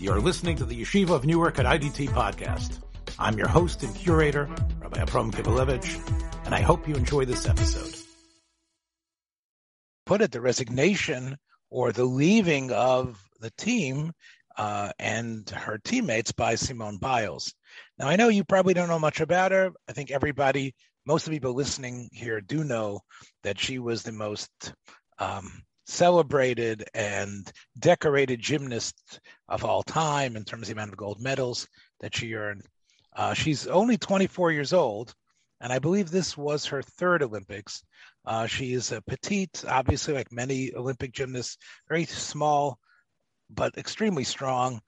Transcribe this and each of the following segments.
You're listening to the Yeshiva of Newark at IDT podcast. I'm your host and curator, Rabbi Abram Kibalevich, and I hope you enjoy this episode. Put it, the resignation or the leaving of the team uh, and her teammates by Simone Biles. Now, I know you probably don't know much about her. I think everybody, most of the people listening here do know that she was the most um, celebrated and decorated gymnast of all time in terms of the amount of gold medals that she earned. Uh, she's only 24 years old, and I believe this was her third Olympics. Uh, she is a petite, obviously, like many Olympic gymnasts, very small, but extremely strong.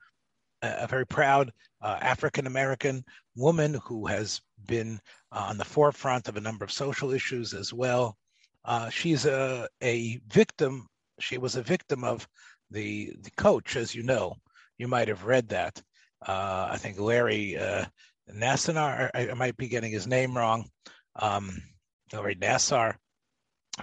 A very proud uh, African American woman who has been uh, on the forefront of a number of social issues as well. Uh, she's a, a victim. She was a victim of the, the coach, as you know. You might have read that. Uh, I think Larry uh, Nassar, I, I, might be getting his name wrong. Um, Larry Nassar,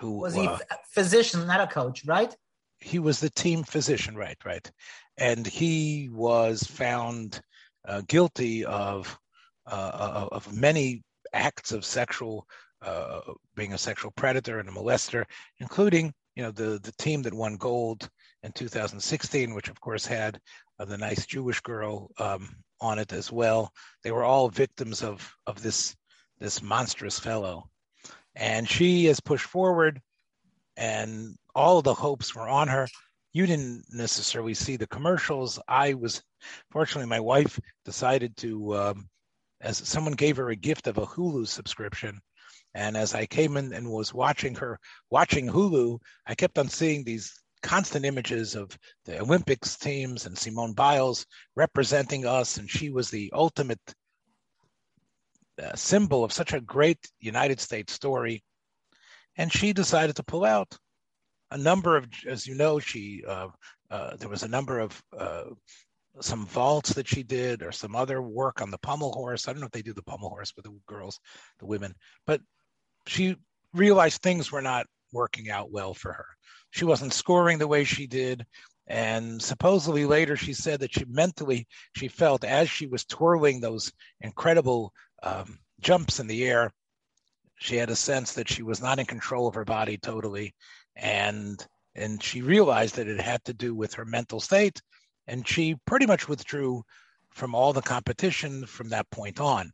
who was he uh, physician, not a coach, right? He was the team physician, right, right, and he was found uh, guilty of uh, of many acts of sexual, uh, being a sexual predator and a molester, including you know the the team that won gold in 2016, which of course had uh, the nice Jewish girl um, on it as well. They were all victims of of this this monstrous fellow. And she has pushed forward and all the hopes were on her. You didn't necessarily see the commercials. I was fortunately my wife decided to um, as someone gave her a gift of a hulu subscription and as i came in and was watching her watching hulu i kept on seeing these constant images of the olympics teams and simone biles representing us and she was the ultimate uh, symbol of such a great United States story. And she decided to pull out. A number of, as you know, she uh, uh, there was a number of uh, some vaults that she did, or some other work on the pommel horse. I don't know if they do the pommel horse with the girls, the women, but she realized things were not working out well for her. She wasn't scoring the way she did. And supposedly later she said that she mentally she felt as she was twirling those incredible um, jumps in the air, she had a sense that she was not in control of her body totally, and and she realized that it had to do with her mental state, and she pretty much withdrew from all the competition from that point on.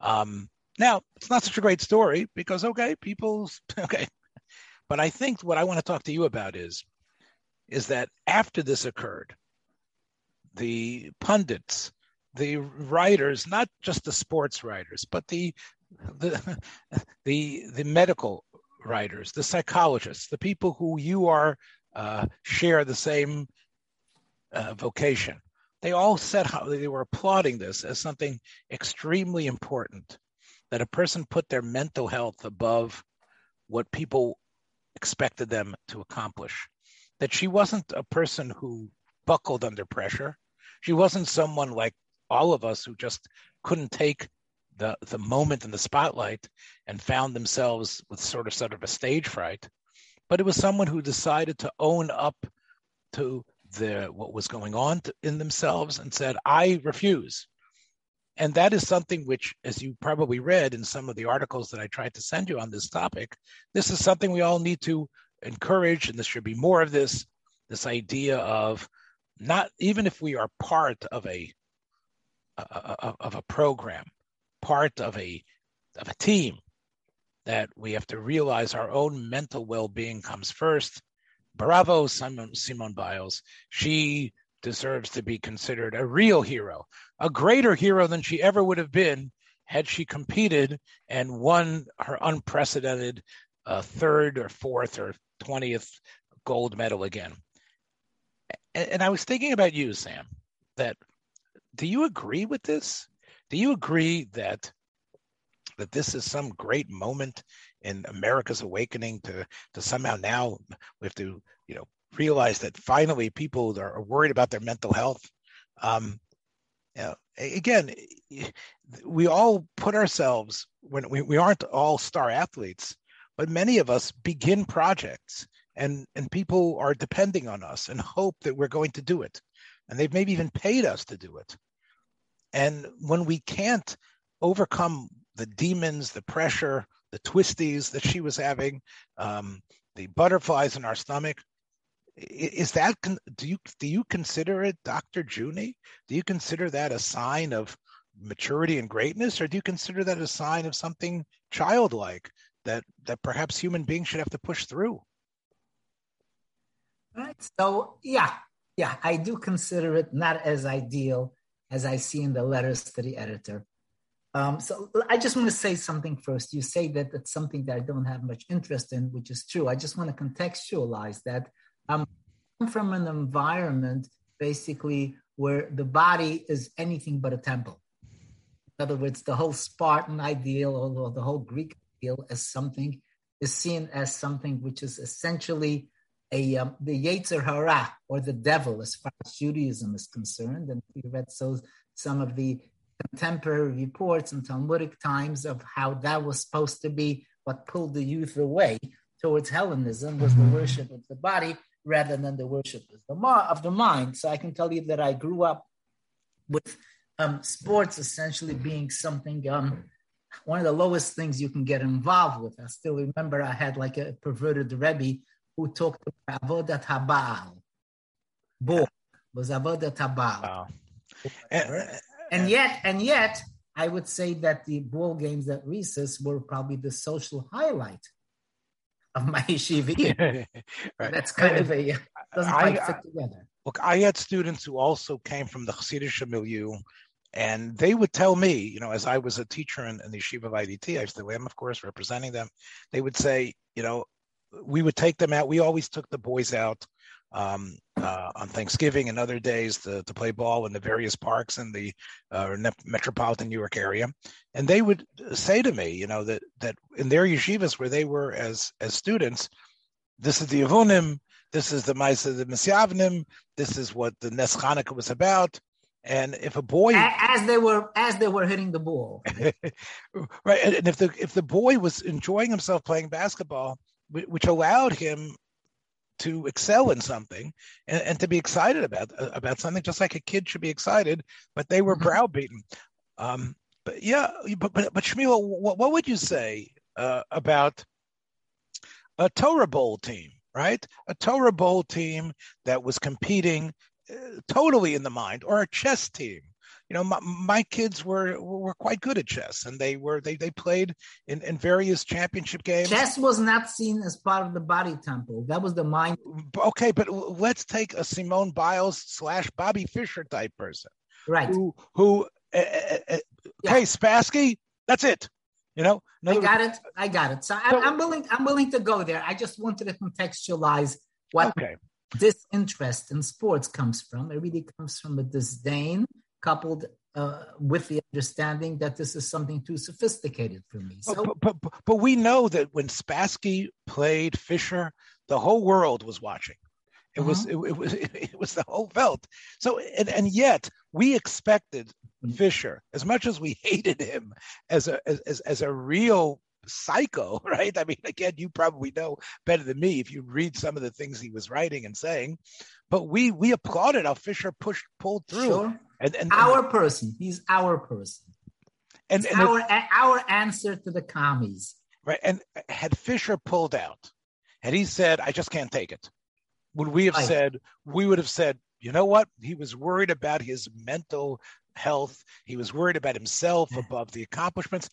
Um, now it's not such a great story because okay, people okay, but I think what I want to talk to you about is is that after this occurred, the pundits the writers, not just the sports writers, but the the the, the medical writers, the psychologists, the people who you are uh, share the same uh, vocation. They all said how they were applauding this as something extremely important that a person put their mental health above what people expected them to accomplish. That she wasn't a person who buckled under pressure. She wasn't someone like all of us who just couldn't take the the moment in the spotlight and found themselves with sort of sort of a stage fright but it was someone who decided to own up to the what was going on to, in themselves and said i refuse and that is something which as you probably read in some of the articles that i tried to send you on this topic this is something we all need to encourage and there should be more of this this idea of not even if we are part of a of a program, part of a of a team, that we have to realize our own mental well-being comes first. Bravo, Simone, Simone Biles. She deserves to be considered a real hero, a greater hero than she ever would have been had she competed and won her unprecedented uh, third or fourth or 20th gold medal again. And, and I was thinking about you, Sam, that do you agree with this? Do you agree that that this is some great moment in America's awakening to to somehow now we have to you know realize that finally people are worried about their mental health. Um, you know, again, we all put ourselves when we, we aren't all star athletes, but many of us begin projects and and people are depending on us and hope that we're going to do it and they've maybe even paid us to do it. And when we can't overcome the demons, the pressure, the twisties that she was having, um, the butterflies in our stomach, is that do you do you consider it, Dr. Junie? Do you consider that a sign of maturity and greatness, or do you consider that a sign of something childlike that that perhaps human beings should have to push through? Right. So yeah, yeah, I do consider it not as ideal as I see in the letters to the editor. Um, so I just want to say something first. You say that it's something that I don't have much interest in, which is true. I just want to contextualize that. I'm from an environment basically where the body is anything but a temple. In other words, the whole Spartan ideal or the whole Greek ideal as something is seen as something which is essentially a um, the Yetzer Hara or the devil as far as Judaism is concerned. And we read so some of the contemporary reports in Talmudic times of how that was supposed to be what pulled the youth away towards Hellenism was the mm-hmm. worship of the body rather than the worship of the, of the mind. So I can tell you that I grew up with um, sports essentially being something, um, one of the lowest things you can get involved with. I still remember I had like a perverted Rebbe who talked about Avodat Habal. Bo was Avodat Habal. Wow. And, and yet, and yet, I would say that the ball games at recess were probably the social highlight of my yeshiva. right. That's kind of a doesn't quite I, fit together. Look, I had students who also came from the Hasidic milieu, and they would tell me, you know, as I was a teacher in, in the yeshiva of IDT, I still am, of course, representing them. They would say, you know, we would take them out. We always took the boys out um, uh, on Thanksgiving and other days to, to play ball in the various parks in the uh, metropolitan New York area, and they would say to me, you know, that that in their yeshivas where they were as as students, this is the Yevanim, this is the Maisa the Misyavnim, this is what the Nes Hanukkah was about. And if a boy, as they were as they were hitting the ball, right, and if the if the boy was enjoying himself playing basketball, which allowed him to excel in something and, and, to be excited about about something, just like a kid should be excited. But they were mm-hmm. browbeaten. Um, but yeah, but but, but Shmuel, what, what would you say uh, about a Torah Bowl team? Right, a Torah Bowl team that was competing uh, totally in the mind, or a chess team you know, my, my kids were were quite good at chess, and they were they they played in, in various championship games. Chess was not seen as part of the body temple. That was the mind. Okay, but let's take a Simone Biles slash Bobby Fischer type person, right? Who who? Uh, uh, uh, okay. Spassky, that's it. You know, I got it. I got it. So, so I, am willing. I'm willing to go there. I just wanted to contextualize what okay. this interest in sports comes from. It really comes from a disdain coupled uh, with the understanding that this is something too sophisticated for me. So, but, but, but, but we know that when Spassky played Fischer, the whole world was watching. It uh-huh. was it, it, was it was the whole felt. So and, and yet we expected mm-hmm. Fischer, as much as we hated him as a as, as a real psycho, right? I mean, again, you probably know better than me if you read some of the things he was writing and saying. But we we applauded how Fischer pushed pulled through. Sure. And, and, our and, person. He's our person. And, and our it, our answer to the commies. Right. And had Fischer pulled out, had he said, "I just can't take it," would we have said? We would have said, "You know what? He was worried about his mental health. He was worried about himself above the accomplishments."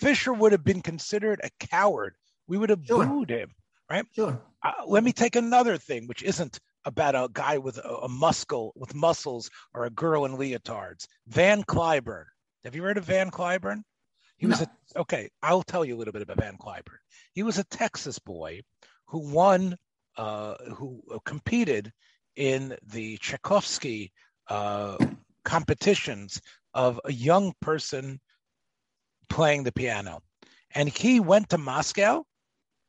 Fischer would have been considered a coward. We would have sure. booed him, right? Sure. Uh, let me take another thing, which isn't about a guy with a, a muscle with muscles or a girl in leotards. Van Cliburn. Have you heard of Van Cliburn? He no. was a okay. I'll tell you a little bit about Van Cliburn. He was a Texas boy who won, uh, who competed in the Tchaikovsky uh, competitions of a young person playing the piano, and he went to Moscow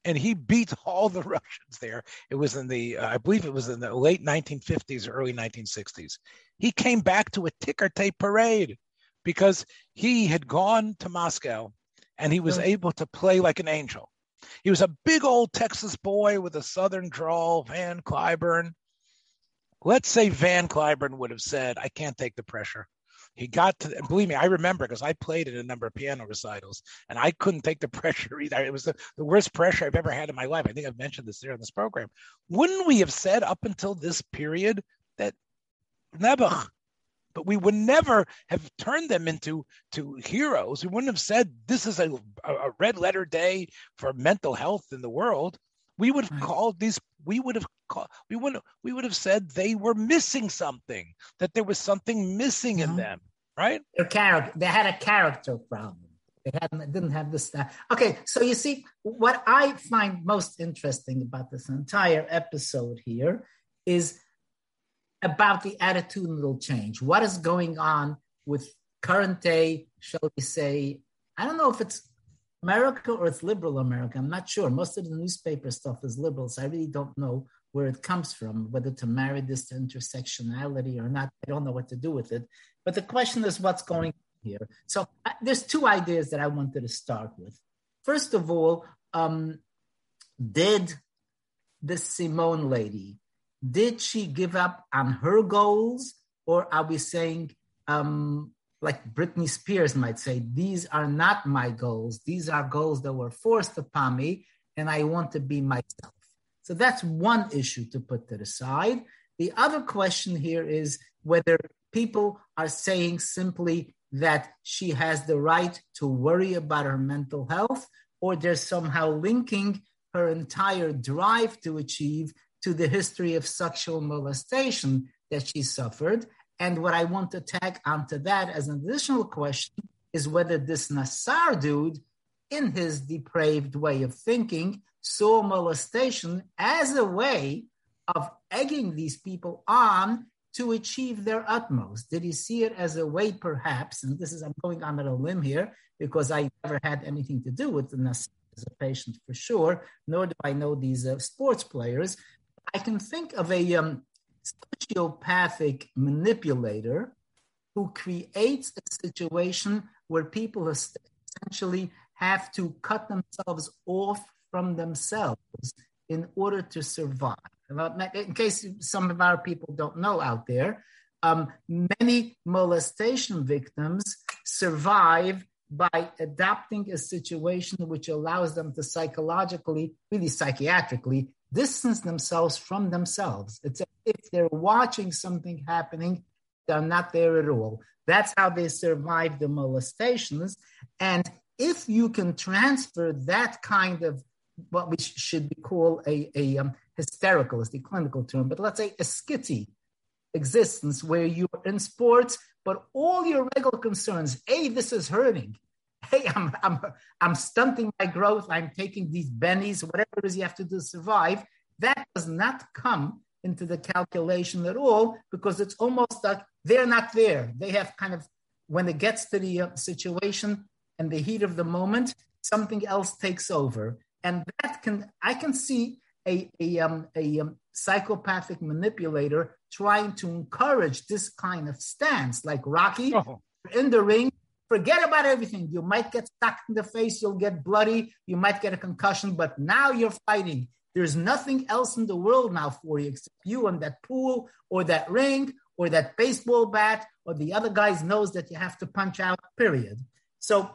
and he beat all the Russians there. It was in the, uh, I believe it was in the late 1950s early 1960s. He came back to a ticker tape parade because he had gone to Moscow and he was able to play like an angel. He was a big old Texas boy with a southern drawl, Van Cliburn. let's say Van Cliburn would have said, I can't take the pressure. He got to, believe me, I remember because I played in a number of piano recitals and I couldn't take the pressure either. It was the, the worst pressure I've ever had in my life. I think I've mentioned this here in this program. Wouldn't we have said up until this period that Nebuch, but we would never have turned them into to heroes. We wouldn't have said this is a, a red letter day for mental health in the world. We would have right. called these. We would have called. We would. We would have said they were missing something. That there was something missing mm-hmm. in them. Right. Their character. They had a character problem. They hadn't. Didn't have this. Uh, okay. So you see, what I find most interesting about this entire episode here is about the attitudinal change. What is going on with current day, shall we say, I don't know if it's America or it's liberal America. I'm not sure. Most of the newspaper stuff is liberal, so I really don't know where it comes from, whether to marry this to intersectionality or not. I don't know what to do with it. But the question is what's going on here. So uh, there's two ideas that I wanted to start with. First of all, um, did the Simone lady did she give up on her goals, or are we saying, um, like Britney Spears might say, these are not my goals. These are goals that were forced upon me, and I want to be myself. So that's one issue to put to the side. The other question here is whether people are saying simply that she has the right to worry about her mental health, or they're somehow linking her entire drive to achieve to the history of sexual molestation that she suffered. And what I want to tag onto that as an additional question is whether this Nassar dude, in his depraved way of thinking, saw molestation as a way of egging these people on to achieve their utmost. Did he see it as a way, perhaps, and this is, I'm going on a limb here because I never had anything to do with the as a patient for sure, nor do I know these uh, sports players, I can think of a um, sociopathic manipulator who creates a situation where people essentially have to cut themselves off from themselves in order to survive. In case some of our people don't know out there, um, many molestation victims survive by adapting a situation which allows them to psychologically, really psychiatrically, distance themselves from themselves. It's if they're watching something happening, they're not there at all. That's how they survive the molestations. And if you can transfer that kind of what we should be called a, a um, hysterical is the clinical term, but let's say a skitty existence where you're in sports, but all your regular concerns, hey, this is hurting hey, I'm, I'm, I'm stunting my growth, I'm taking these bennies, whatever it is you have to do to survive, that does not come into the calculation at all because it's almost like they're not there. They have kind of, when it gets to the uh, situation and the heat of the moment, something else takes over. And that can, I can see a, a, um, a um, psychopathic manipulator trying to encourage this kind of stance, like Rocky oh. in the ring, Forget about everything. You might get stuck in the face, you'll get bloody, you might get a concussion, but now you're fighting. There's nothing else in the world now for you except you and that pool or that ring or that baseball bat or the other guy's nose that you have to punch out, period. So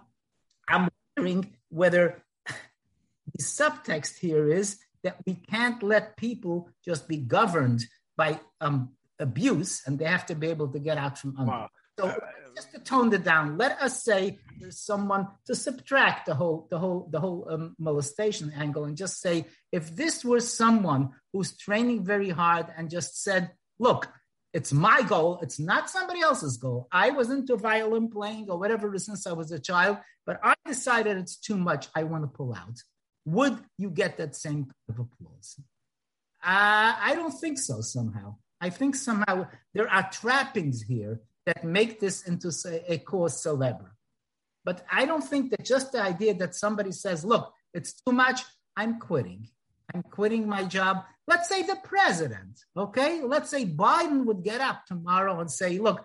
I'm wondering whether the subtext here is that we can't let people just be governed by um, abuse and they have to be able to get out from under. Wow. So uh, just to tone it down, let us say there's someone to subtract the whole the whole the whole um, molestation angle and just say if this were someone who's training very hard and just said, look, it's my goal, it's not somebody else's goal. I was into violin playing or whatever since I was a child, but I decided it's too much. I want to pull out. Would you get that same kind of applause? Uh, I don't think so. Somehow, I think somehow there are trappings here that make this into a cause celebre. But I don't think that just the idea that somebody says, look, it's too much, I'm quitting. I'm quitting my job. Let's say the president, okay? Let's say Biden would get up tomorrow and say, look,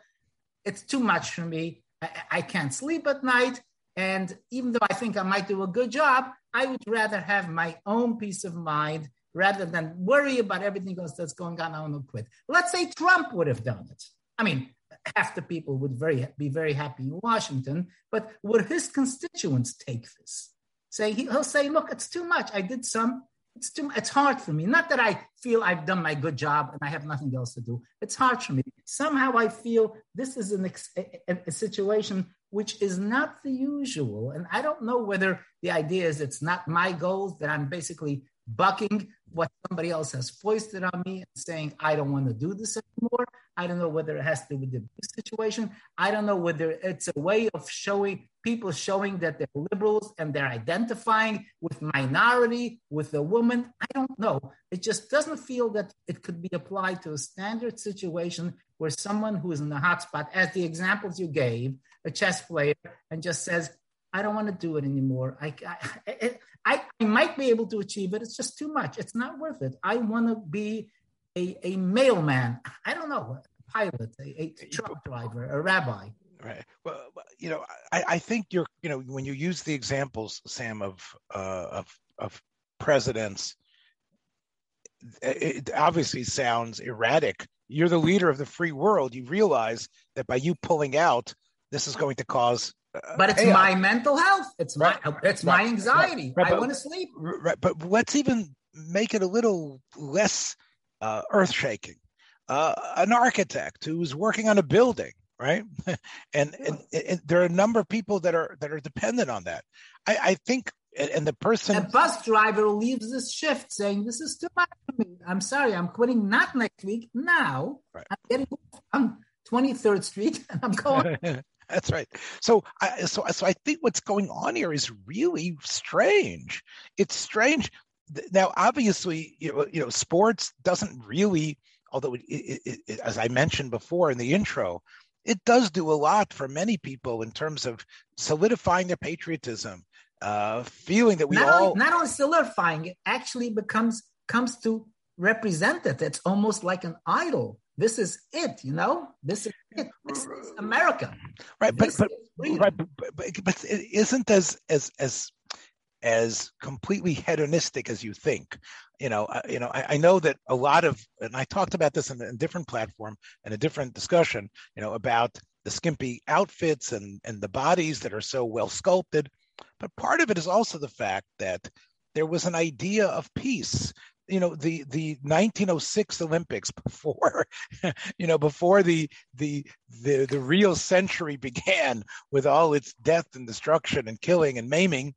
it's too much for me. I, I can't sleep at night. And even though I think I might do a good job, I would rather have my own peace of mind rather than worry about everything else that's going on. I want to quit. Let's say Trump would have done it. I mean, half the people would very be very happy in Washington, but would his constituents take this? Say he'll say, "Look, it's too much. I did some. It's too. It's hard for me. Not that I feel I've done my good job and I have nothing else to do. It's hard for me. Somehow I feel this is an, a, a situation which is not the usual. And I don't know whether the idea is it's not my goals that I'm basically bucking what somebody else has foisted on me and saying, I don't want to do this anymore. I don't know whether it has to do with the situation. I don't know whether it's a way of showing people showing that they're liberals and they're identifying with minority, with a woman. I don't know. It just doesn't feel that it could be applied to a standard situation where someone who is in the hotspot, as the examples you gave, a chess player, and just says, I don't want to do it anymore. I, I, I, I, might be able to achieve it. It's just too much. It's not worth it. I want to be a, a mailman. I don't know, a pilot, a, a truck driver, a rabbi. Right. Well, you know, I, I think you're, you know, when you use the examples, Sam, of uh, of of presidents, it obviously sounds erratic. You're the leader of the free world. You realize that by you pulling out, this is going to cause but it's hey, my mental health. It's my it's right, my anxiety. Right, I want to sleep. Right, but let's even make it a little less uh, earth shaking. Uh, an architect who's working on a building, right? and, yeah. and, and, there are a number of people that are that are dependent on that. I, I think, and the person, a bus driver leaves this shift saying, "This is too much for me. I'm sorry, I'm quitting. Not next week. Now I'm getting on 23rd Street, and I'm going." That's right. So, I, so, so I think what's going on here is really strange. It's strange. Now, obviously, you know, you know sports doesn't really, although it, it, it, as I mentioned before in the intro, it does do a lot for many people in terms of solidifying their patriotism, uh, feeling that we not all only, not only solidifying it actually becomes comes to represent it. It's almost like an idol this is it, you know. This is. This is America. Right, but but, right, but, but, but it isn't as as as as completely hedonistic as you think. You know, I, you know, I, I, know that a lot of, and I talked about this in a different platform and a different discussion. You know, about the skimpy outfits and and the bodies that are so well sculpted. But part of it is also the fact that there was an idea of peace you know the the 1906 Olympics before you know before the the the the real century began with all its death and destruction and killing and maiming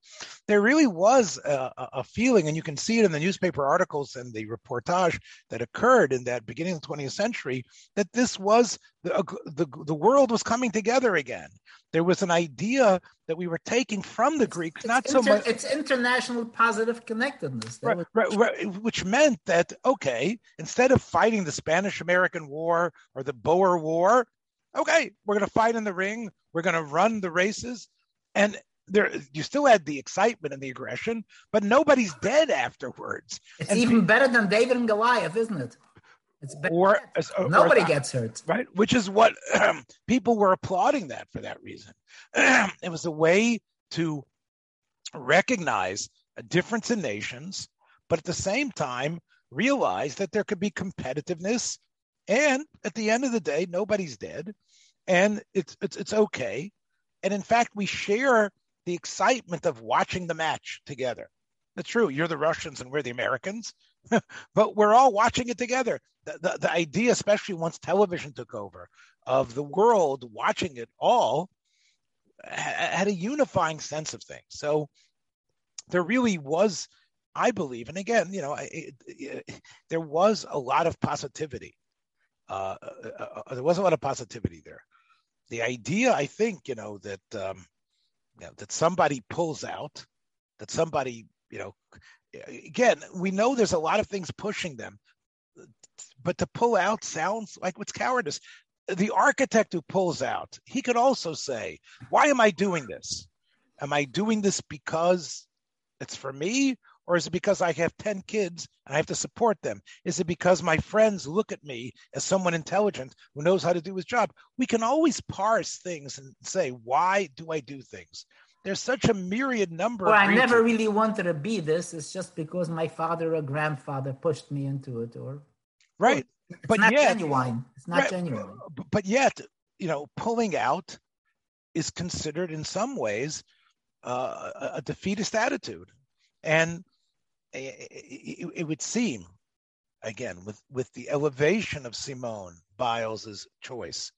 there really was a, a feeling and you can see it in the newspaper articles and the reportage that occurred in that beginning of the 20th century that this was the, the, the world was coming together again there was an idea that we were taking from the Greeks, it's not so inter, much. It's international positive connectedness, right, was, right, right, which meant that okay, instead of fighting the Spanish-American War or the Boer War, okay, we're going to fight in the ring. We're going to run the races, and there you still had the excitement and the aggression, but nobody's dead afterwards. It's and even better than David and Goliath, isn't it? It's or, or nobody or, gets hurt, right? Which is what um, people were applauding that for that reason. it was a way to recognize a difference in nations, but at the same time realize that there could be competitiveness, and at the end of the day, nobody's dead, and it's it's it's okay. And in fact, we share the excitement of watching the match together. That's true. You're the Russians and we're the Americans, but we're all watching it together. The, the, the, idea, especially once television took over, of the world watching it all had a unifying sense of things. So there really was, I believe, and again, you know, it, it, there was a lot of positivity. Uh, uh, uh, uh, there was a lot of positivity there. The idea, I think, you know, that um, you know, that somebody pulls out, that somebody you know, again, we know there's a lot of things pushing them, but to pull out sounds like what's cowardice. The architect who pulls out, he could also say, Why am I doing this? Am I doing this because it's for me? Or is it because I have 10 kids and I have to support them? Is it because my friends look at me as someone intelligent who knows how to do his job? We can always parse things and say, why do I do things? There's such a myriad number. Or I never really wanted to be this. It's just because my father or grandfather pushed me into it, or right. It's but not yet, genuine. It's not right, genuine. But yet, you know, pulling out is considered in some ways uh, a defeatist attitude, and it, it, it, would seem, again, with with the elevation of Simone Biles's choice,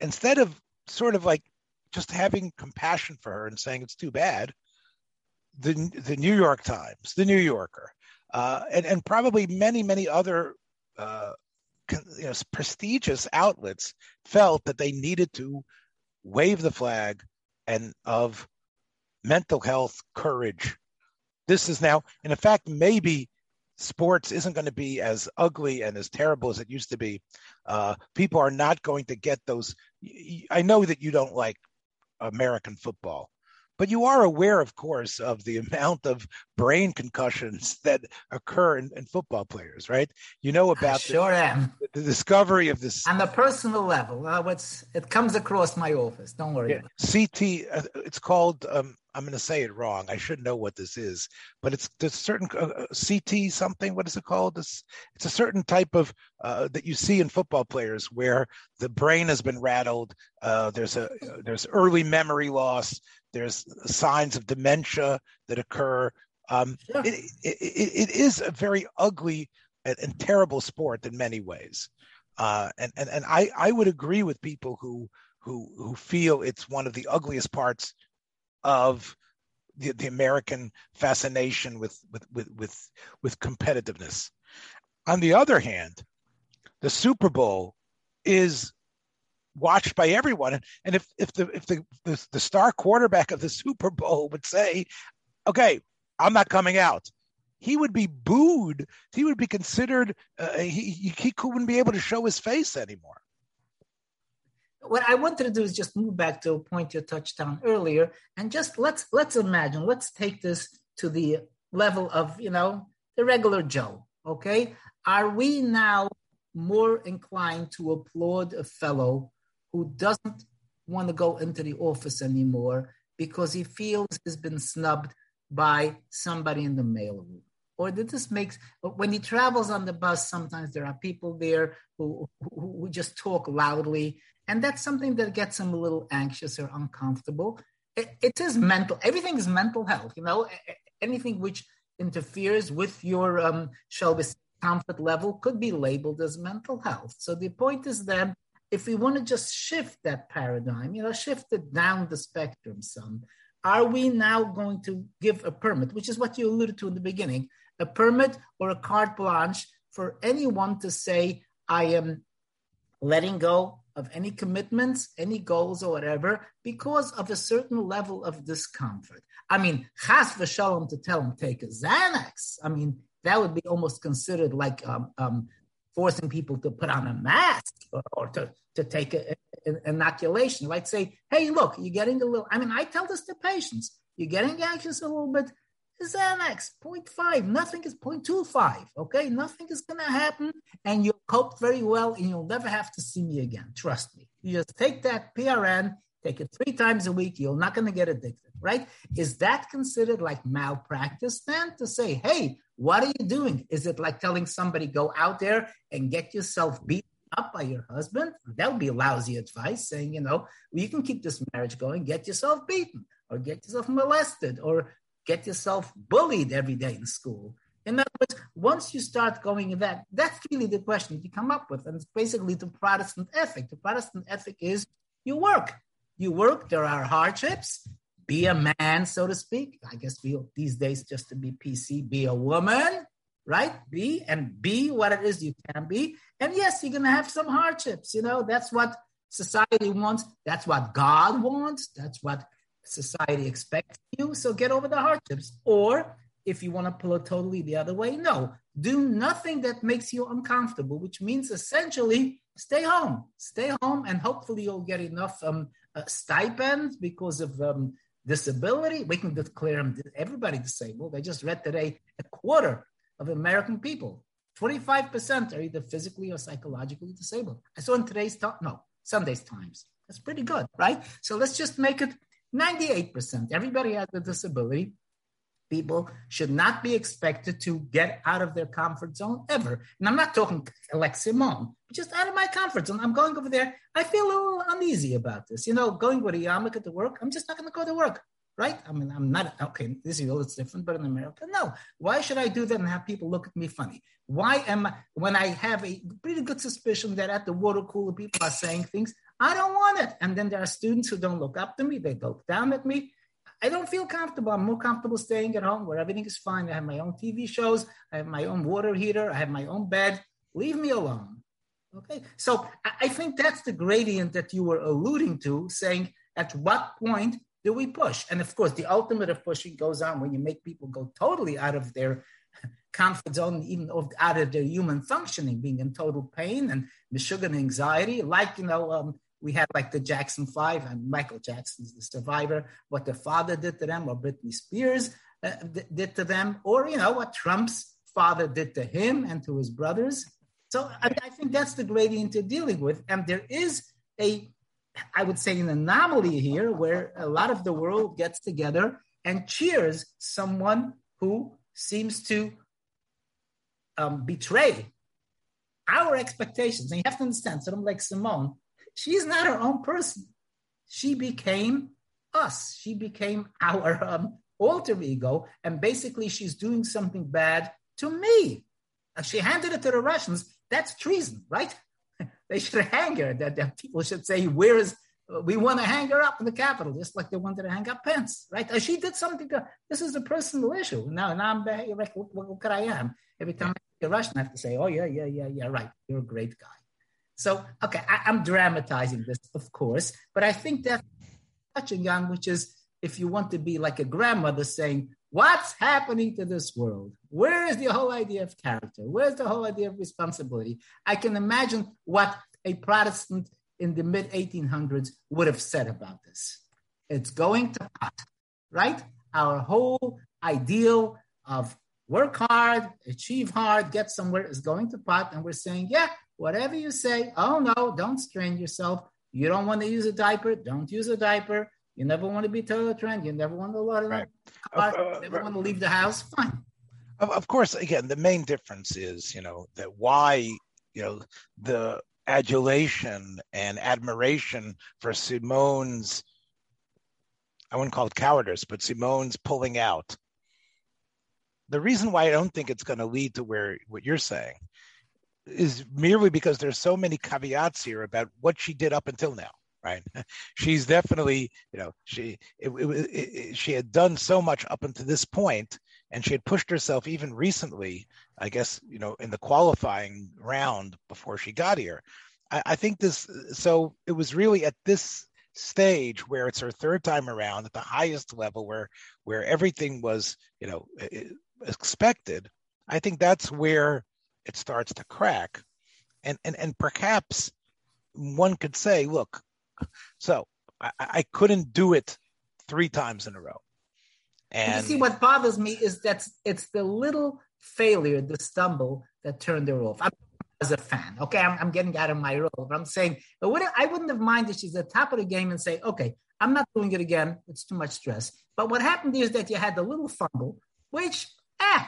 instead of sort of like just having compassion for her and saying it's too bad, the the New York Times, the New Yorker, uh, and and probably many many other uh, you know prestigious outlets felt that they needed to wave the flag and of mental health courage. This is now, and in fact, maybe sports isn't going to be as ugly and as terrible as it used to be. Uh, people are not going to get those. I know that you don't like American football. But you are aware, of course, of the amount of brain concussions that occur in, in football players, right? You know about I sure the, am. the discovery of this on the personal level. Uh, what's it comes across my office. Don't worry. Yeah, CT. Uh, it's called. Um, I'm going to say it wrong. I should know what this is, but it's there's certain uh, uh CT something. What is it called? It's, it's a certain type of uh, that you see in football players where the brain has been rattled. Uh, there's a there's early memory loss. There's signs of dementia that occur. Um, it, it, it, it is a very ugly and, and terrible sport in many ways. Uh, and and, and I, I would agree with people who who who feel it's one of the ugliest parts of the, the American fascination with, with with with with competitiveness. On the other hand, the Super Bowl is watched by everyone. And, if, if the if the, the, the star quarterback of the Super Bowl would say, "Okay, I'm not coming out," he would be booed. He would be considered. Uh, he he couldn't be able to show his face anymore. What I wanted to do is just move back to a point you touched on earlier, and just let's let's imagine. Let's take this to the level of you know the regular Joe. Okay, are we now more inclined to applaud a fellow who doesn't want to go into the office anymore because he feels he's been snubbed by somebody in the mailroom. Or that this makes when he travels on the bus, sometimes there are people there who, who, who just talk loudly, and that's something that gets him a little anxious or uncomfortable. It, it is mental. Everything is mental health. You know, anything which interferes with your, um, shall we say, comfort level could be labeled as mental health. So the point is that if we want to just shift that paradigm, you know, shift it down the spectrum some, are we now going to give a permit, which is what you alluded to in the beginning, a permit or a carte blanche for anyone to say, I am letting go of any commitments, any goals, or whatever, because of a certain level of discomfort. I mean, chas v'shalom to tell him take a Xanax. I mean, that would be almost considered like um, um, forcing people to put on a mask or, or to, to take an inoculation. Like say, hey, look, you're getting a little, I mean, I tell this to patients, you're getting anxious a little bit, Xanax, 0.5, nothing is 0.25, okay? Nothing is gonna happen and you'll cope very well and you'll never have to see me again, trust me. You just take that PRN, take it three times a week, you're not gonna get addicted, right? Is that considered like malpractice then to say, hey, what are you doing? Is it like telling somebody go out there and get yourself beat up by your husband? That would be lousy advice, saying, you know, well, you can keep this marriage going, get yourself beaten, or get yourself molested, or get yourself bullied every day in school. In other words, once you start going that, that's really the question you come up with. And it's basically the Protestant ethic. The Protestant ethic is you work. You work, there are hardships, be a man, so to speak. I guess we these days just to be PC, be a woman, right? Be and be what it is you can be. And yes, you're gonna have some hardships. You know, that's what society wants. That's what God wants. That's what society expects you. So get over the hardships. Or if you want to pull it totally the other way, no, do nothing that makes you uncomfortable, which means essentially stay home, stay home, and hopefully you'll get enough um, uh, stipends because of um, disability, we can declare everybody disabled. I just read today a quarter of American people, 25% are either physically or psychologically disabled. I saw in today's, no, Sunday's Times. That's pretty good, right? So let's just make it 98%. Everybody has a disability. People should not be expected to get out of their comfort zone ever. And I'm not talking like Simone, just out of my comfort zone. I'm going over there. I feel a little uneasy about this. You know, going with a yarmulke to work, I'm just not going to go to work right? I mean, I'm not okay. This is all it's different, but in America, no. Why should I do that and have people look at me funny? Why am I when I have a pretty good suspicion that at the water cooler people are saying things I don't want it, and then there are students who don't look up to me; they look down at me. I don't feel comfortable. I'm more comfortable staying at home where everything is fine. I have my own TV shows. I have my own water heater. I have my own bed. Leave me alone. Okay. So I think that's the gradient that you were alluding to, saying at what point do we push? And of course, the ultimate of pushing goes on when you make people go totally out of their comfort zone, even out of their human functioning, being in total pain and and anxiety. Like, you know, um, we had like the Jackson Five and Michael Jackson's the survivor, what the father did to them, or Britney Spears uh, did to them, or, you know, what Trump's father did to him and to his brothers. So I, I think that's the gradient you're dealing with. And there is a I would say, an anomaly here where a lot of the world gets together and cheers someone who seems to um, betray our expectations. And you have to understand, someone like Simone, she's not her own person. She became us. She became our um, alter ego. And basically, she's doing something bad to me. She handed it to the Russians. That's treason, right? they should hang her. That, people should say, "Where is?" We want to hang her up in the Capitol, just like they wanted to hang up Pence, right? She did something. To, this is a personal issue. Now, now I'm like, look, look what I am. Every time A Russian, I have to say, "Oh yeah, yeah, yeah, yeah, right. You're a great guy." So, okay, I, I'm dramatizing this, of course, but I think that's touching on, which is if you want to be like a grandmother saying, What's happening to this world? Where is the whole idea of character? Where's the whole idea of responsibility? I can imagine what a Protestant in the mid 1800s would have said about this. It's going to pot, right? Our whole ideal of work hard, achieve hard, get somewhere is going to pot. And we're saying, yeah, whatever you say, oh no, don't strain yourself. You don't want to use a diaper, don't use a diaper. You never want to be toilet trend. You never want to load right. car. Uh, never uh, want to leave the house. Fine. Of, of course, again, the main difference is, you know, that why, you know, the adulation and admiration for Simone's, I wouldn't call it cowardice, but Simone's pulling out. The reason why I don't think it's going to lead to where what you're saying is merely because there's so many caveats here about what she did up until now right? She's definitely, you know, she it, it, it, she had done so much up until this point, and she had pushed herself even recently. I guess you know in the qualifying round before she got here. I, I think this. So it was really at this stage where it's her third time around at the highest level, where where everything was, you know, expected. I think that's where it starts to crack, and and and perhaps one could say, look, so I, I couldn't do it three times in a row. And you see, what bothers me is that it's the little failure, the stumble that turned her off. I'm, as a fan, okay, I'm, I'm, getting out of my role, but I'm saying, but what, I wouldn't have minded she's at the top of the game and say, okay, I'm not doing it again. It's too much stress. But what happened is that you had the little fumble, which, eh,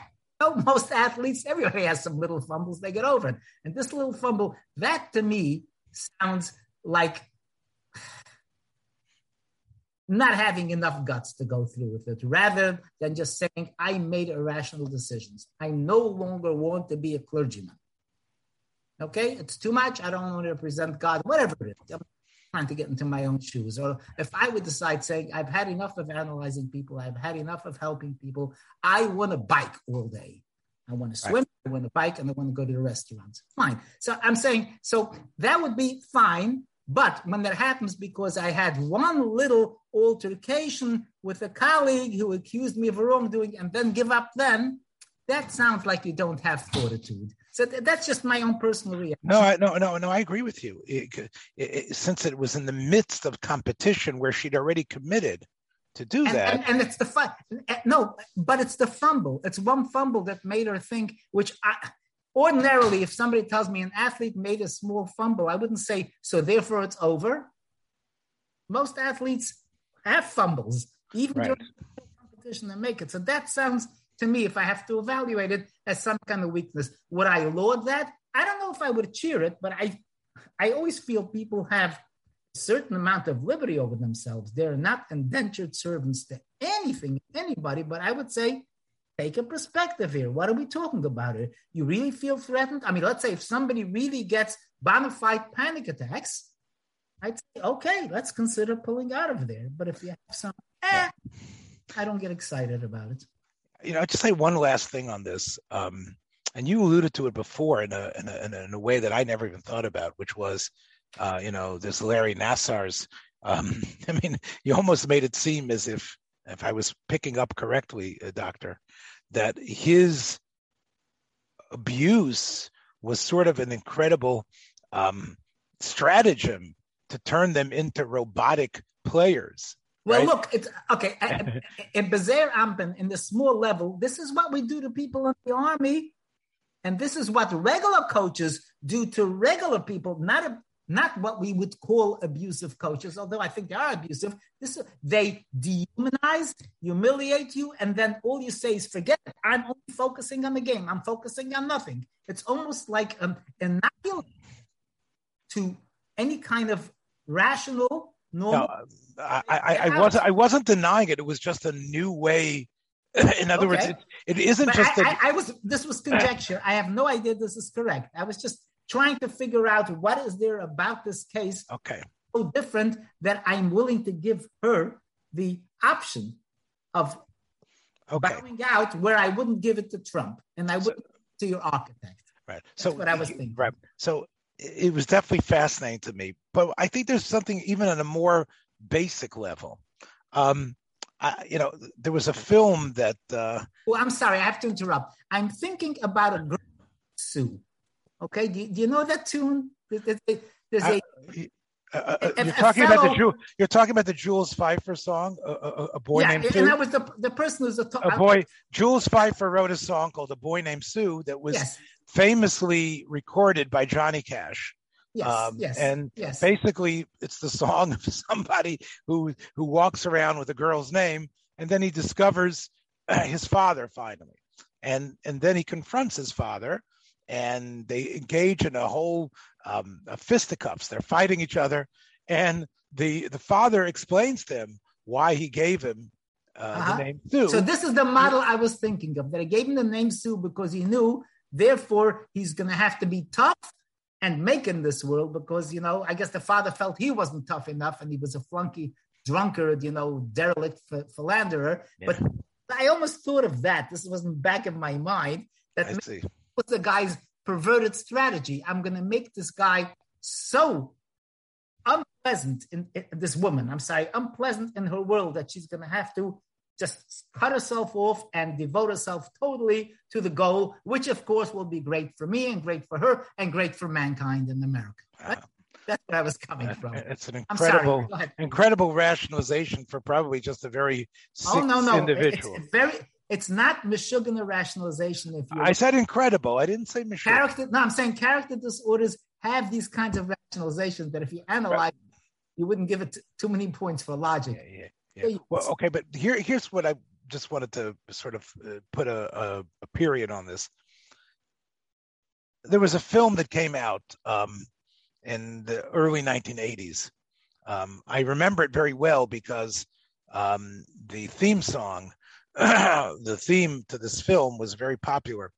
most athletes, everybody has some little fumbles, they get over it. And this little fumble, that to me sounds like not having enough guts to go through with it, rather than just saying, I made irrational decisions. I no longer want to be a clergyman. Okay, it's too much. I don't want to represent God, whatever it is. Trying to get into my own shoes. Or if I would decide saying, I've had enough of analyzing people, I've had enough of helping people, I want to bike all day. I want to swim, right. I want to bike, and I want to go to the restaurants. Fine. So I'm saying, so that would be fine but when that happens because I had one little altercation with a colleague who accused me of wrongdoing and then give up then, that sounds like you don't have fortitude. So th- that's just my own personal reaction. No, I, no, no, no. I agree with you. It, it, since it was in the midst of competition where she'd already committed to do and, that, and, and, it's the fun. Eh, no, but it's the fumble. It's one fumble that made her think, which I Ordinarily, if somebody tells me an athlete made a small fumble, I wouldn't say, so therefore it's over. Most athletes have fumbles, even Right. during competition and make it. So that sounds to me, if I have to evaluate it as some kind of weakness, would I laud that? I don't know if I would cheer it, but I, I always feel people have a certain amount of liberty over themselves. They're not indentured servants to anything, anybody. But I would say, take a perspective here. What are we talking about here? You really feel threatened? I mean, let's say if somebody really gets bona fide panic attacks, I'd say, okay, let's consider pulling out of there. But if you have some, eh, I don't get excited about it. You know, I'll just say one last thing on this. Um, and you alluded to it before in a, in a in a in a way that I never even thought about, which was, uh, you know, this Larry Nassar's. Um, I mean, you almost made it seem as if, if I was picking up correctly, uh, Doctor, that his abuse was sort of an incredible um, stratagem to turn them into robotic players. Well, right? look, it's okay. In Bezer Ampen, in the small level, this is what we do to people in the army, and this is what regular coaches do to regular people. Not a, not what we would call abusive coaches, although I think they are abusive. This they dehumanize, humiliate you, and then all you say is forget it. I'm only focusing on the game. I'm focusing on nothing. It's almost like um, an inoculum to any kind of rational, normal. No, I, I, I wasn't. I wasn't denying it. It was just a new way. In other okay. words, it, it isn't but just. I, a, I, I was. This was conjecture. I have no idea this is correct. I was just trying to figure out what is there about this case. Okay. So different that I'm willing to give her the option of okay. bowing out, where I wouldn't give it to Trump and I would so, to your architect. Right. That's so what I was thinking. Right. So it was definitely fascinating to me, but I think there's something even on a more basic level. Um, I, you know, there was a film that. Uh, well, I'm sorry, I have to interrupt. I'm thinking about a girl, Sue. Okay, do you, do you know that tune? There's, there's a. Uh, uh, you're talking fellow, about the you're talking about the Jules Feiffer song, a, a, a boy yeah, named and Sue. that was the the person who's a, to- a boy. Jules Feiffer wrote a song called "A Boy Named Sue" that was yes. famously recorded by Johnny Cash. Yes, um, yes, and yes. basically, it's the song of somebody who who walks around with a girl's name, and then he discovers uh, his father finally, and and then he confronts his father, and they engage in a whole um, a fisticuffs. They're fighting each other, and the the father explains to him why he gave him uh, Uh-huh. the name Sue. So this is the model I was thinking of. That I gave him the name Sue because he knew, therefore, he's going to have to be tough and make in this world because you know I guess the father felt he wasn't tough enough and he was a flunky drunkard, you know, derelict philanderer. Yeah. But I almost thought of that. This wasn't back in my mind. That was the guy's perverted strategy. I'm going to make this guy so unpleasant in, in, this woman. I'm sorry, unpleasant in her world that she's going to have to just cut herself off and devote herself totally to the goal, which of course will be great for me and great for her and great for mankind in America. Right? Wow. That's where I was coming from. It's an incredible, incredible rationalization for probably just a very sick Oh no, no, individual. It's, very. It's not Meshuggah rationalization. If you I said incredible. I didn't say Michelle. character, no, I'm saying character disorders have these kinds of rationalizations that if you analyze, you wouldn't give it too many points for logic. Yeah, yeah, yeah. Well, okay, but here, here's what I just wanted to sort of uh, put a, a, a period on this. There was a film that came out um, in the early 1980s. Um, I remember it very well because um, the theme song, the theme to this film was very popular.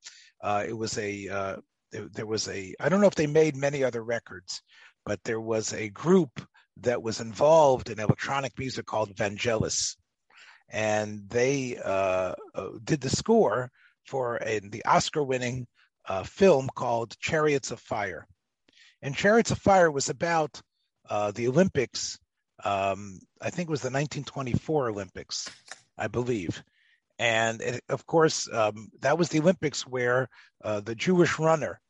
Uh, it was a, uh, there was a, I don't know if they made many other records, but there was a group that was involved in electronic music called Vangelis. And they uh, uh, did the score for a, the Oscar winning uh, film called Chariots of Fire. And Chariots of Fire was about uh, the Olympics. Um, I think it was the 1924 Olympics, I believe. And it, of course, um, that was the Olympics where uh, the Jewish runner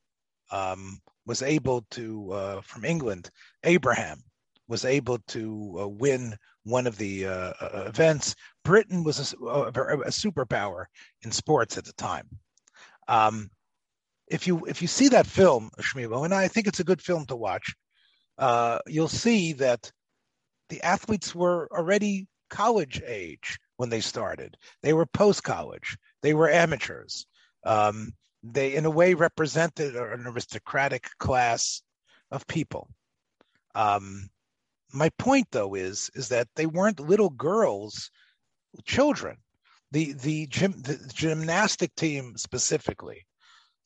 um, was able to, uh, from England, Abraham was able to uh, win one of the uh, uh, events. Britain was a, a, a, superpower in sports at the time. Um, if you if you see that film, Shmuel, and I think it's a good film to watch, uh, you'll see that the athletes were already college age when they started. They were post college. They were amateurs. Um, they, in a way, represented an aristocratic class of people. Um, my point, though, is is that they weren't little girls, children. The the gym the gymnastic team specifically,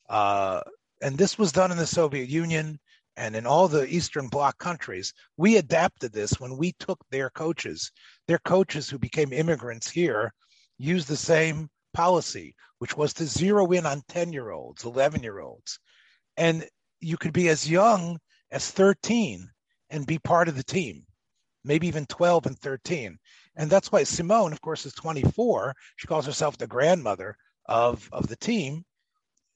uh, and this was done in the Soviet Union and in all the Eastern Bloc countries. We adapted this when we took their coaches. Their coaches who became immigrants here used the same policy, which was to zero in on 10 year olds, 11 year olds. And you could be as young as 13 and be part of the team, maybe even 12 and 13. And that's why Simone, of course, is 24. She calls herself the grandmother of, of the team.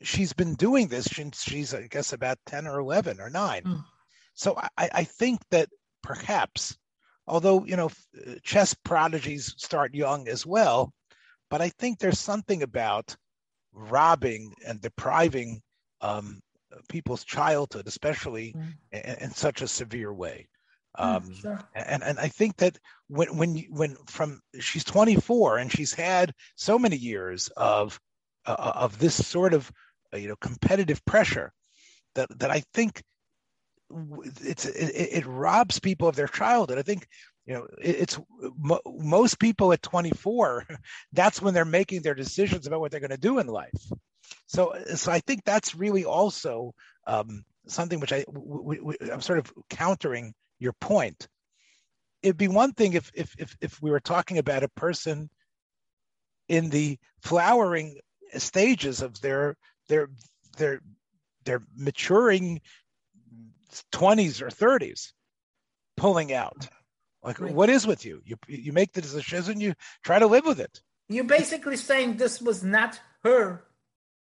She's been doing this since she's, I guess, about 10 or 11 or 9. Mm. So I, I think that perhaps, although, you know, chess prodigies start young as well, but I think there's something about robbing and depriving um, people's childhood, especially mm. in, in, such a severe way. Mm, um, sure. and, and I think that when when when from she's 24 and she's had so many years of uh, uh of this sort of uh, you know competitive pressure that that I think it's it, it, robs people of their childhood. I think you know it's most people at 24 that's when they're making their decisions about what they're going to do in life so so i think that's really also um, something which i w- w- i'm sort of countering your point it'd be one thing if if if, if we were talking about a person in the flowering stages of their their their their maturing 20s or 30s pulling out like, right. what is with you? You you make the decision, you try to live with it. You're basically saying this was not her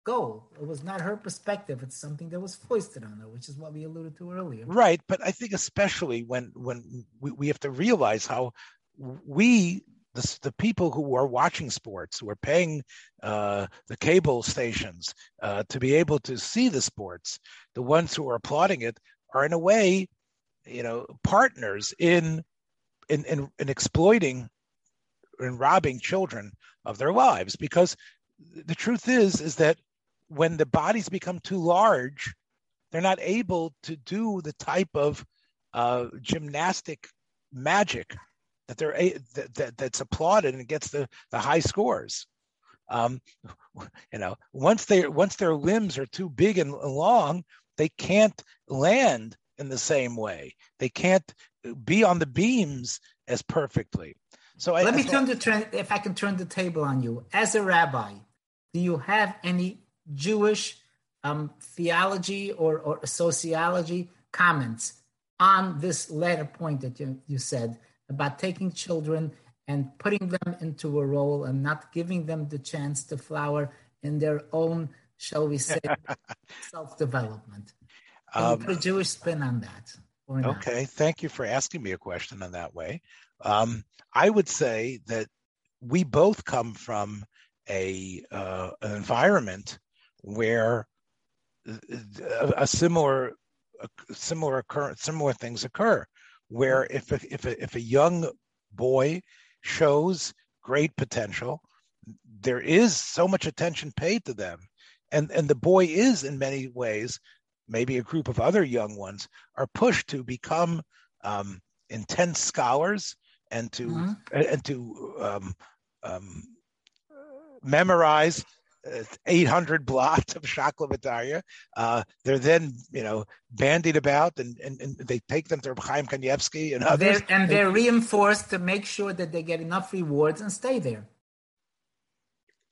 goal. It was not her perspective. It's something that was foisted on her, which is what we alluded to earlier. Right, but I think especially when when we, we have to realize how we the, the people who are watching sports, who are paying uh, the cable stations uh, to be able to see the sports, the ones who are applauding it are in a way, you know, partners in in, in, in exploiting and robbing children of their lives because the truth is is that when the bodies become too large they're not able to do the type of uh, gymnastic magic that they're that, that, that's applauded and gets the, the high scores um, you know once they once their limbs are too big and long they can't land in the same way they can't be on the beams as perfectly. So let I, me turn the trend. If I can turn the table on you, as a rabbi, do you have any Jewish um, theology or, or sociology comments on this latter point that you, you said about taking children and putting them into a role and not giving them the chance to flower in their own, shall we say, self development? Can um, you put a Jewish spin on that? Okay, thank you for asking me a question in that way. Um, I would say that we both come from a uh, an environment where a, similar a similar occur, similar things occur, where if a, if a, if a young boy shows great potential, there is so much attention paid to them, and and the boy is in many ways maybe a group of other young ones are pushed to become um, intense scholars and to mm-hmm. and to um, um, memorize 800 blots of Shakla uh, they're then, you know, bandied about and, and, and they take them to Chaim Kanievsky and others. They're, and they're reinforced to make sure that they get enough rewards and stay there.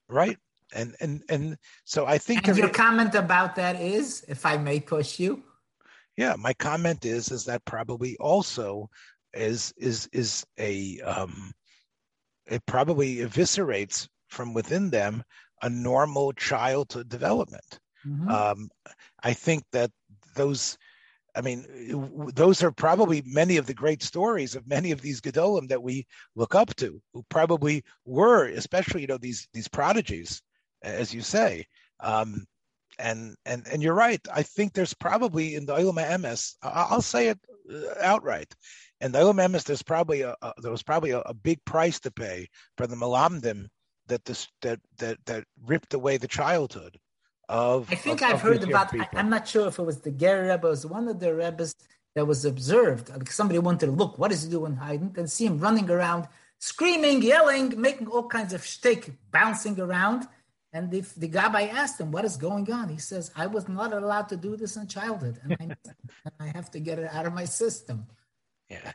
Right and and and so I think and your comment about that is, if I may push you. Yeah, my comment is is that probably also is is is a um, it probably eviscerates from within them a normal childhood development. Mm-hmm. Um, I think that those, I mean, those are probably many of the great stories of many of these gedolim that we look up to, who probably were, especially you know these these prodigies as you say. Um, and and and you're right. I think there's probably in the Olam Emes. I'll say it uh, outright. And the Olam Emes, there's probably a, a, there was probably a, a, big price to pay for the Malamdim that this that that that ripped away the childhood of. I think of, I've of heard about. I, am not sure if it was the Ger Rebbe, it was one of the Rebbes that was observed. Like somebody wanted to look, what is he doing hiding? And see him running around, screaming, yelling, making all kinds of shtick, bouncing around. And if the Gabbai asked him, What is going on? He says, I was not allowed to do this in childhood, and I, and I have to get it out of my system. Yeah.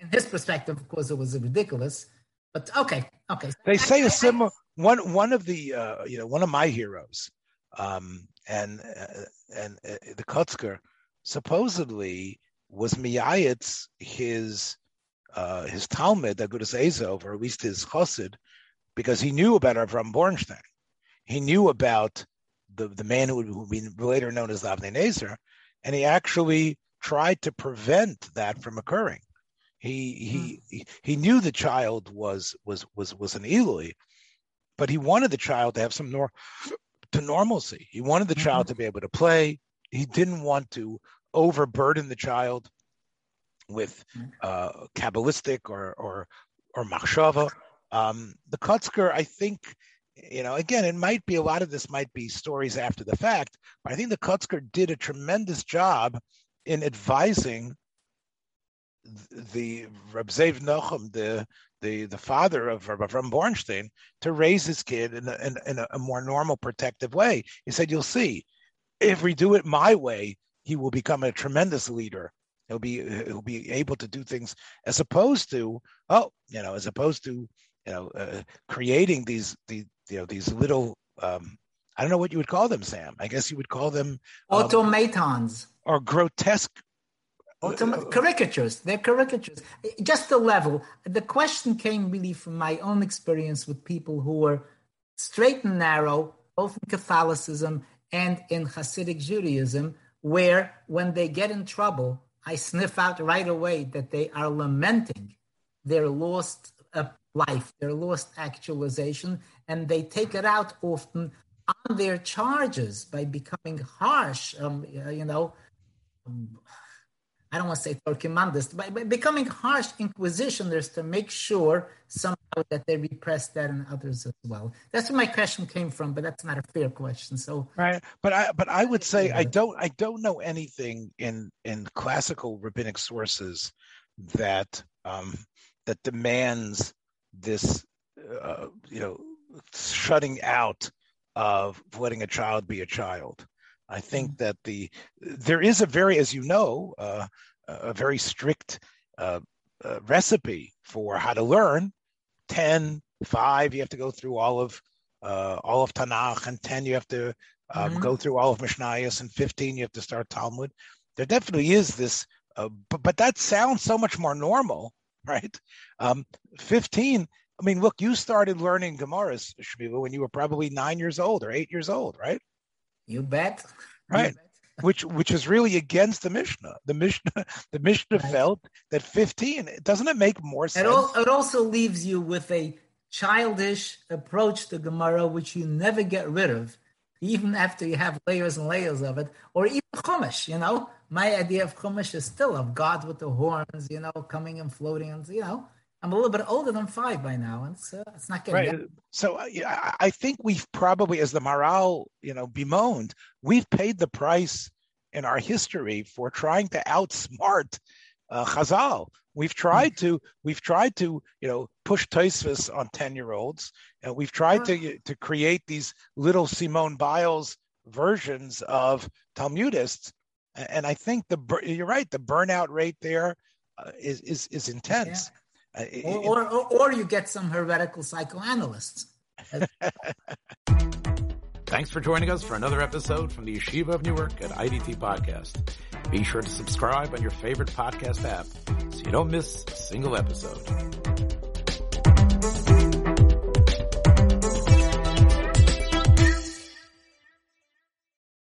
In his perspective, of course, it was ridiculous. But okay, okay. They say a similar one. One of the uh, you know one of my heroes, um, and uh, and uh, the Kotzker supposedly was Miyayitz his uh, his Talmud, Agudas Ezov, or at least his Chassid, because he knew about Avram Bornstein he knew about the, the man who would be later known as Avnei Nezer, and he actually tried to prevent that from occurring. He he he, knew the child was was was was an illui, but he wanted the child to have some nor to normalcy. He wanted the mm-hmm. child to be able to play. He didn't want to overburden the child with uh, kabbalistic or or or machshava. Um, the Kotzker, I think, you know, again, it might be a lot of this might be stories after the fact, but I think the Kotzker did a tremendous job in advising the Reb Zev Nochem, the the the father of Reb Avram Bornstein, to raise his kid in a, in, in a more normal, protective way. He said, "You'll see, if we do it my way, he will become a tremendous leader. He'll be he'll be able to do things as opposed to oh, you know, as opposed to you know, uh, creating these these you know these little um, I don't know what you would call them, Sam. I guess you would call them um, automatons or grotesque Autom- caricatures. They're caricatures. Just the level. The question came really from my own experience with people who were straight and narrow, both in Catholicism and in Hasidic Judaism, where when they get in trouble, I sniff out right away that they are lamenting their lost uh, life, their lost actualization, and they take it out often on their charges by becoming harsh. Um, you know, um, I don't want to say Torquemandist, but by becoming harsh inquisitioners to make sure somehow that they repress that in others as well. That's where my question came from, but that's not a fair question. So right, but I but I would say I don't I don't know anything in in classical rabbinic sources that um, that demands this uh, you know shutting out of letting a child be a child. I think mm-hmm. that the there is a very, as you know, uh, a very strict uh, uh, recipe for how to learn. 10, 5, you have to go through all of uh, all of Tanakh, and 10, you have to um, mm-hmm. go through all of Mishnayos, and 15, you have to start Talmud. There definitely is this, uh, but, but that sounds so much more normal, right? Um, 15, I mean, look, you started learning Gemaras, Shmuel, when you were probably nine years old or eight years old, right? You bet. Right. You bet. which which is really against the Mishnah. The Mishnah the Mishnah right. felt that 15, doesn't it make more sense? It, al- it also leaves you with a childish approach to Gemara, which you never get rid of, even after you have layers and layers of it, or even Chumash, you know. My idea of Chumash is still of God with the horns, you know, coming and floating, and you know, I'm a little bit older than five by now, and uh, it's not getting right. So uh, yeah, I think we've probably, as the Maharal, you know, bemoaned, we've paid the price in our history for trying to outsmart uh, Chazal. We've tried to, we've tried to, you know, push Tosfos on ten year olds, and we've tried to to create these little Simone Biles versions of Talmudists. And I think the you're right, the burnout rate there uh, is is is intense. Yeah Uh, or, or, or you get some heretical psychoanalysts. Thanks for joining us for another episode from the Yeshiva of Newark at IDT Podcast. Be sure to subscribe on your favorite podcast app so you don't miss a single episode.